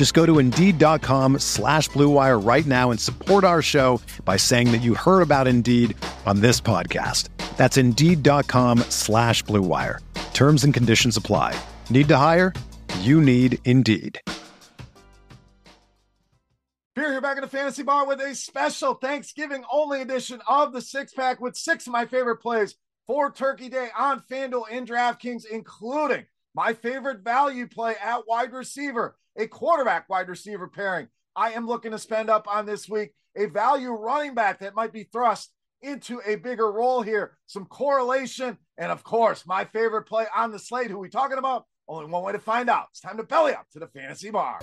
Just go to Indeed.com slash BlueWire right now and support our show by saying that you heard about Indeed on this podcast. That's Indeed.com slash BlueWire. Terms and conditions apply. Need to hire? You need Indeed. Here, you're back in the fantasy bar with a special Thanksgiving only edition of the six pack with six of my favorite plays for Turkey Day on FanDuel and DraftKings, including my favorite value play at wide receiver, a quarterback wide receiver pairing. I am looking to spend up on this week a value running back that might be thrust into a bigger role here, some correlation, and of course, my favorite play on the slate. Who we talking about? Only one way to find out. It's time to belly up to the fantasy bar.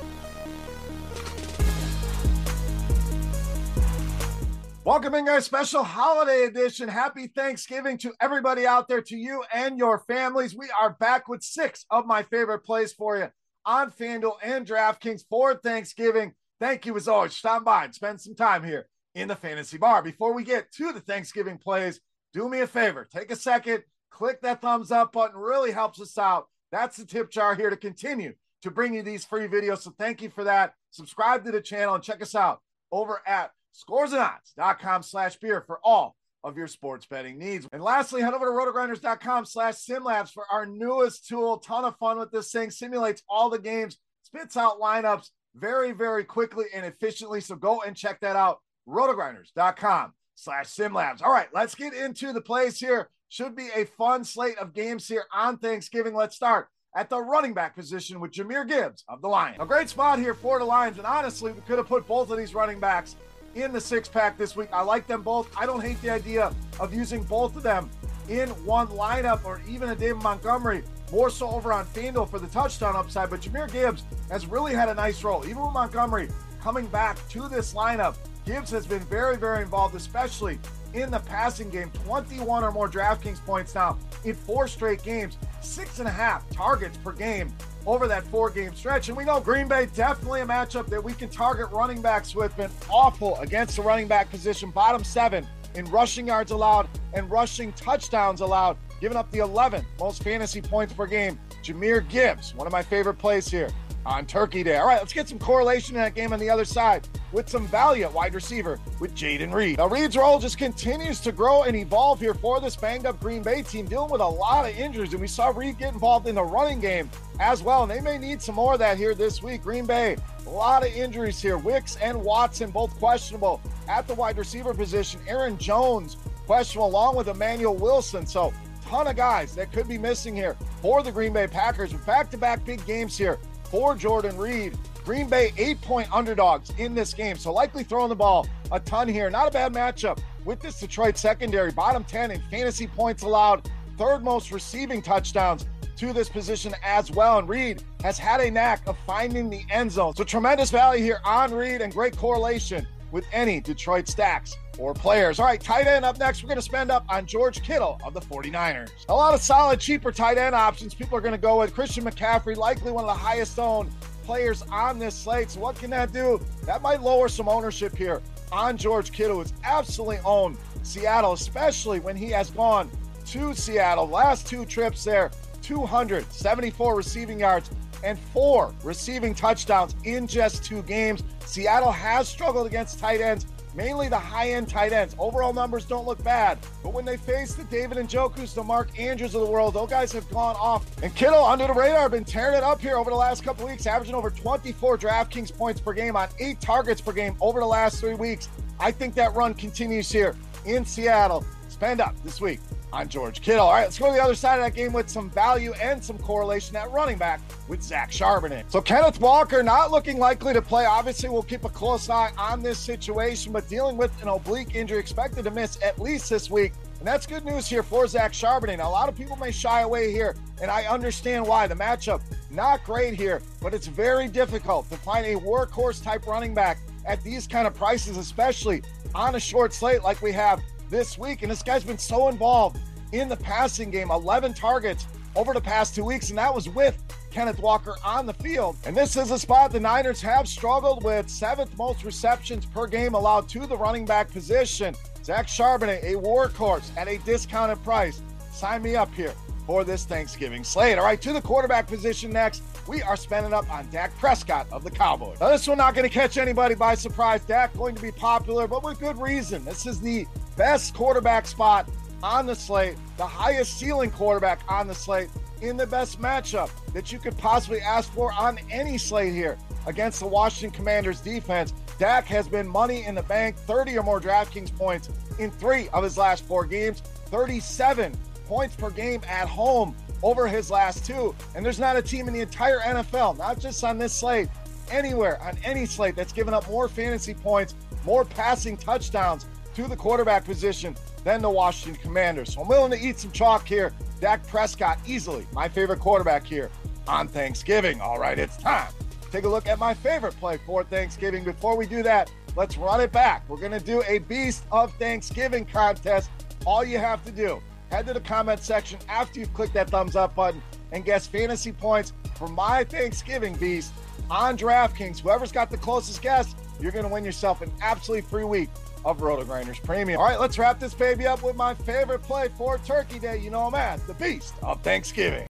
Welcome in, guys. Special holiday edition. Happy Thanksgiving to everybody out there, to you and your families. We are back with six of my favorite plays for you on FanDuel and DraftKings for Thanksgiving. Thank you, as always. Stop by and spend some time here in the fantasy bar. Before we get to the Thanksgiving plays, do me a favor. Take a second, click that thumbs up button. Really helps us out. That's the tip jar here to continue to bring you these free videos. So thank you for that. Subscribe to the channel and check us out over at scoresandodds.com slash beer for all of your sports betting needs. And lastly, head over to rotogrinders.com slash simlabs for our newest tool. Ton of fun with this thing. Simulates all the games, spits out lineups very, very quickly and efficiently. So go and check that out. rotogrinders.com slash simlabs. All right, let's get into the plays here. Should be a fun slate of games here on Thanksgiving. Let's start at the running back position with Jahmyr Gibbs of the Lions. A great spot here for the Lions. And honestly, we could have put both of these running backs in the six pack this week. I like them both. I don't hate the idea of using both of them in one lineup or even a David Montgomery, more so over on FanDuel for the touchdown upside. But Jahmyr Gibbs has really had a nice role. Even with Montgomery coming back to this lineup, Gibbs has been very, very involved, especially in the passing game. 21 or more DraftKings points now in four straight games, six and a half targets per game over that four game stretch. And we know Green Bay definitely a matchup that we can target running backs with. Been awful against the running back position, bottom seven in rushing yards allowed and rushing touchdowns allowed, giving up the 11th most fantasy points per game. Jahmyr Gibbs, one of my favorite plays here on Turkey Day. All right, let's get some correlation in that game on the other side with some value at wide receiver with Jayden Reed. Now, Reed's role just continues to grow and evolve here for this banged up Green Bay team, dealing with a lot of injuries. And we saw Reed get involved in the running game as well. And they may need some more of that here this week. Green Bay, a lot of injuries here. Wicks and Watson both questionable at the wide receiver position. Aaron Jones questionable along with Emanuel Wilson. So, ton of guys that could be missing here for the Green Bay Packers. Back to back big games here for Jordan Reed. Green Bay eight point underdogs in this game, so likely throwing the ball a ton here. Not a bad matchup with this Detroit secondary, bottom 10 in fantasy points allowed, third most receiving touchdowns to this position as well. And Reed has had a knack of finding the end zone. So tremendous value here on Reed and great correlation with any Detroit stacks or players. All right, tight end up next. We're going to spend up on George Kittle of the 49ers. A lot of solid, cheaper tight end options. People are going to go with Christian McCaffrey, likely one of the highest owned players on this slate. So, what can that do? That might lower some ownership here on George Kittle, who's absolutely owned Seattle, especially when he has gone to Seattle. Last two trips there, 274 receiving yards and four receiving touchdowns in just two games. Seattle has struggled against tight ends mainly the high end tight ends. Overall numbers don't look bad, but when they face the David Njoku's, the Mark Andrews of the world, those guys have gone off. And Kittle, under the radar, been tearing it up here over the last couple weeks, averaging over 24 DraftKings points per game on eight targets per game over the last three weeks. I think that run continues here in Seattle. Spend up this week on George Kittle. All right, let's go to the other side of that game with some value and some correlation at running back with Zach Charbonnet. So Kenneth Walker not looking likely to play. Obviously, we'll keep a close eye on this situation, but dealing with an oblique injury, expected to miss at least this week. And that's good news here for Zach Charbonnet. Now, a lot of people may shy away here, and I understand why. The matchup, not great here, but it's very difficult to find a workhorse type running back at these kind of prices, especially on a short slate like we have this week. And this guy's been so involved in the passing game 11 targets over the past two weeks, and that was with Kenneth Walker on the field. And this is a spot the Niners have struggled with seventh most receptions per game allowed to the running back position. Zach Charbonnet, a workhorse at a discounted price. Sign me up here for this Thanksgiving slate. All right, to the quarterback position next. We are spending up on Dak Prescott of the Cowboys. Now, this one not going to catch anybody by surprise. Dak going to be popular, but with good reason. This is the best quarterback spot on the slate, the highest ceiling quarterback on the slate, in the best matchup that you could possibly ask for on any slate here against the Washington Commanders defense. Dak has been money in the bank, 30 or more DraftKings points in three of his last four games, 37 points per game at home over his last two. And there's not a team in the entire NFL, not just on this slate, anywhere on any slate that's given up more fantasy points, more passing touchdowns to the quarterback position than the Washington Commanders. So I'm willing to eat some chalk here. Dak Prescott, easily my favorite quarterback here on Thanksgiving. All right, it's time. Take a look at my favorite play for Thanksgiving. Before we do that, let's run it back. We're going to do a Beast of Thanksgiving contest. All you have to do, head to the comment section after you've clicked that thumbs up button and guess fantasy points for my Thanksgiving Beast on DraftKings. Whoever's got the closest guess, you're going to win yourself an absolutely free week of RotoGrinders Premium. All right, let's wrap this baby up with my favorite play for Turkey Day. You know I'm at the Beast of Thanksgiving.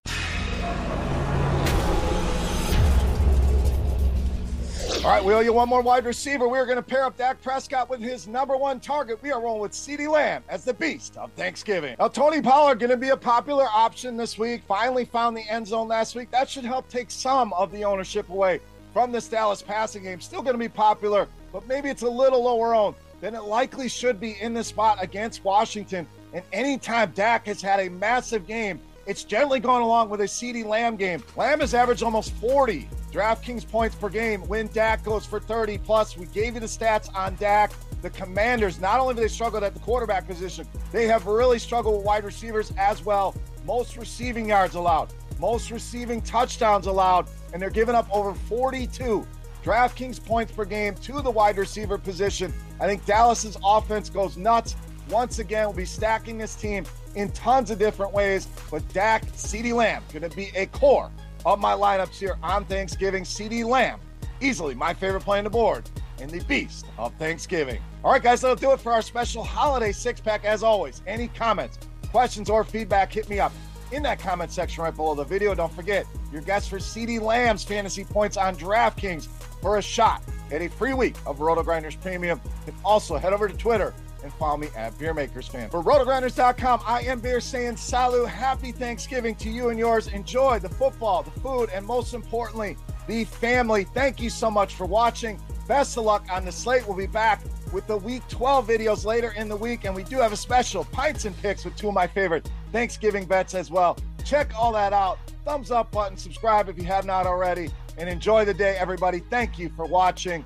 All right, we owe you one more wide receiver. We are going to pair up Dak Prescott with his number one target. We are rolling with CeeDee Lamb as the beast of Thanksgiving. Now, Tony Pollard going to be a popular option this week. Finally found the end zone last week. That should help take some of the ownership away from this Dallas passing game. Still going to be popular, but maybe it's a little lower owned than it likely should be in this spot against Washington. And anytime Dak has had a massive game, it's generally gone along with a CeeDee Lamb game. Lamb has averaged almost 40 DraftKings points per game when Dak goes for 30 plus. We gave you the stats on Dak. The Commanders, not only have they struggled at the quarterback position, they have really struggled with wide receivers as well. Most receiving yards allowed, most receiving touchdowns allowed, and they're giving up over 42 DraftKings points per game to the wide receiver position. I think Dallas's offense goes nuts. Once again, we'll be stacking this team in tons of different ways, but Dak, CeeDee Lamb, going to be a core of my lineups here on Thanksgiving. CeeDee Lamb, easily my favorite play on the board in the beast of Thanksgiving. All right, guys, that'll do it for our special holiday six pack. As always, any comments, questions, or feedback, hit me up in that comment section right below the video. Don't forget your guess for CeeDee Lamb's fantasy points on DraftKings for a shot at a free week of RotoGrinders Premium. And also head over to Twitter and follow me at BeerMakersFan. For RotoGrinders.com, I am Beer saying salut, happy Thanksgiving to you and yours. Enjoy the football, the food, and most importantly, the family. Thank you so much for watching. Best of luck on the slate. We'll be back with the week 12 videos later in the week, and we do have a special pints and picks with two of my favorite Thanksgiving bets as well. Check all that out. Thumbs up button, subscribe if you have not already, and enjoy the day, everybody. Thank you for watching.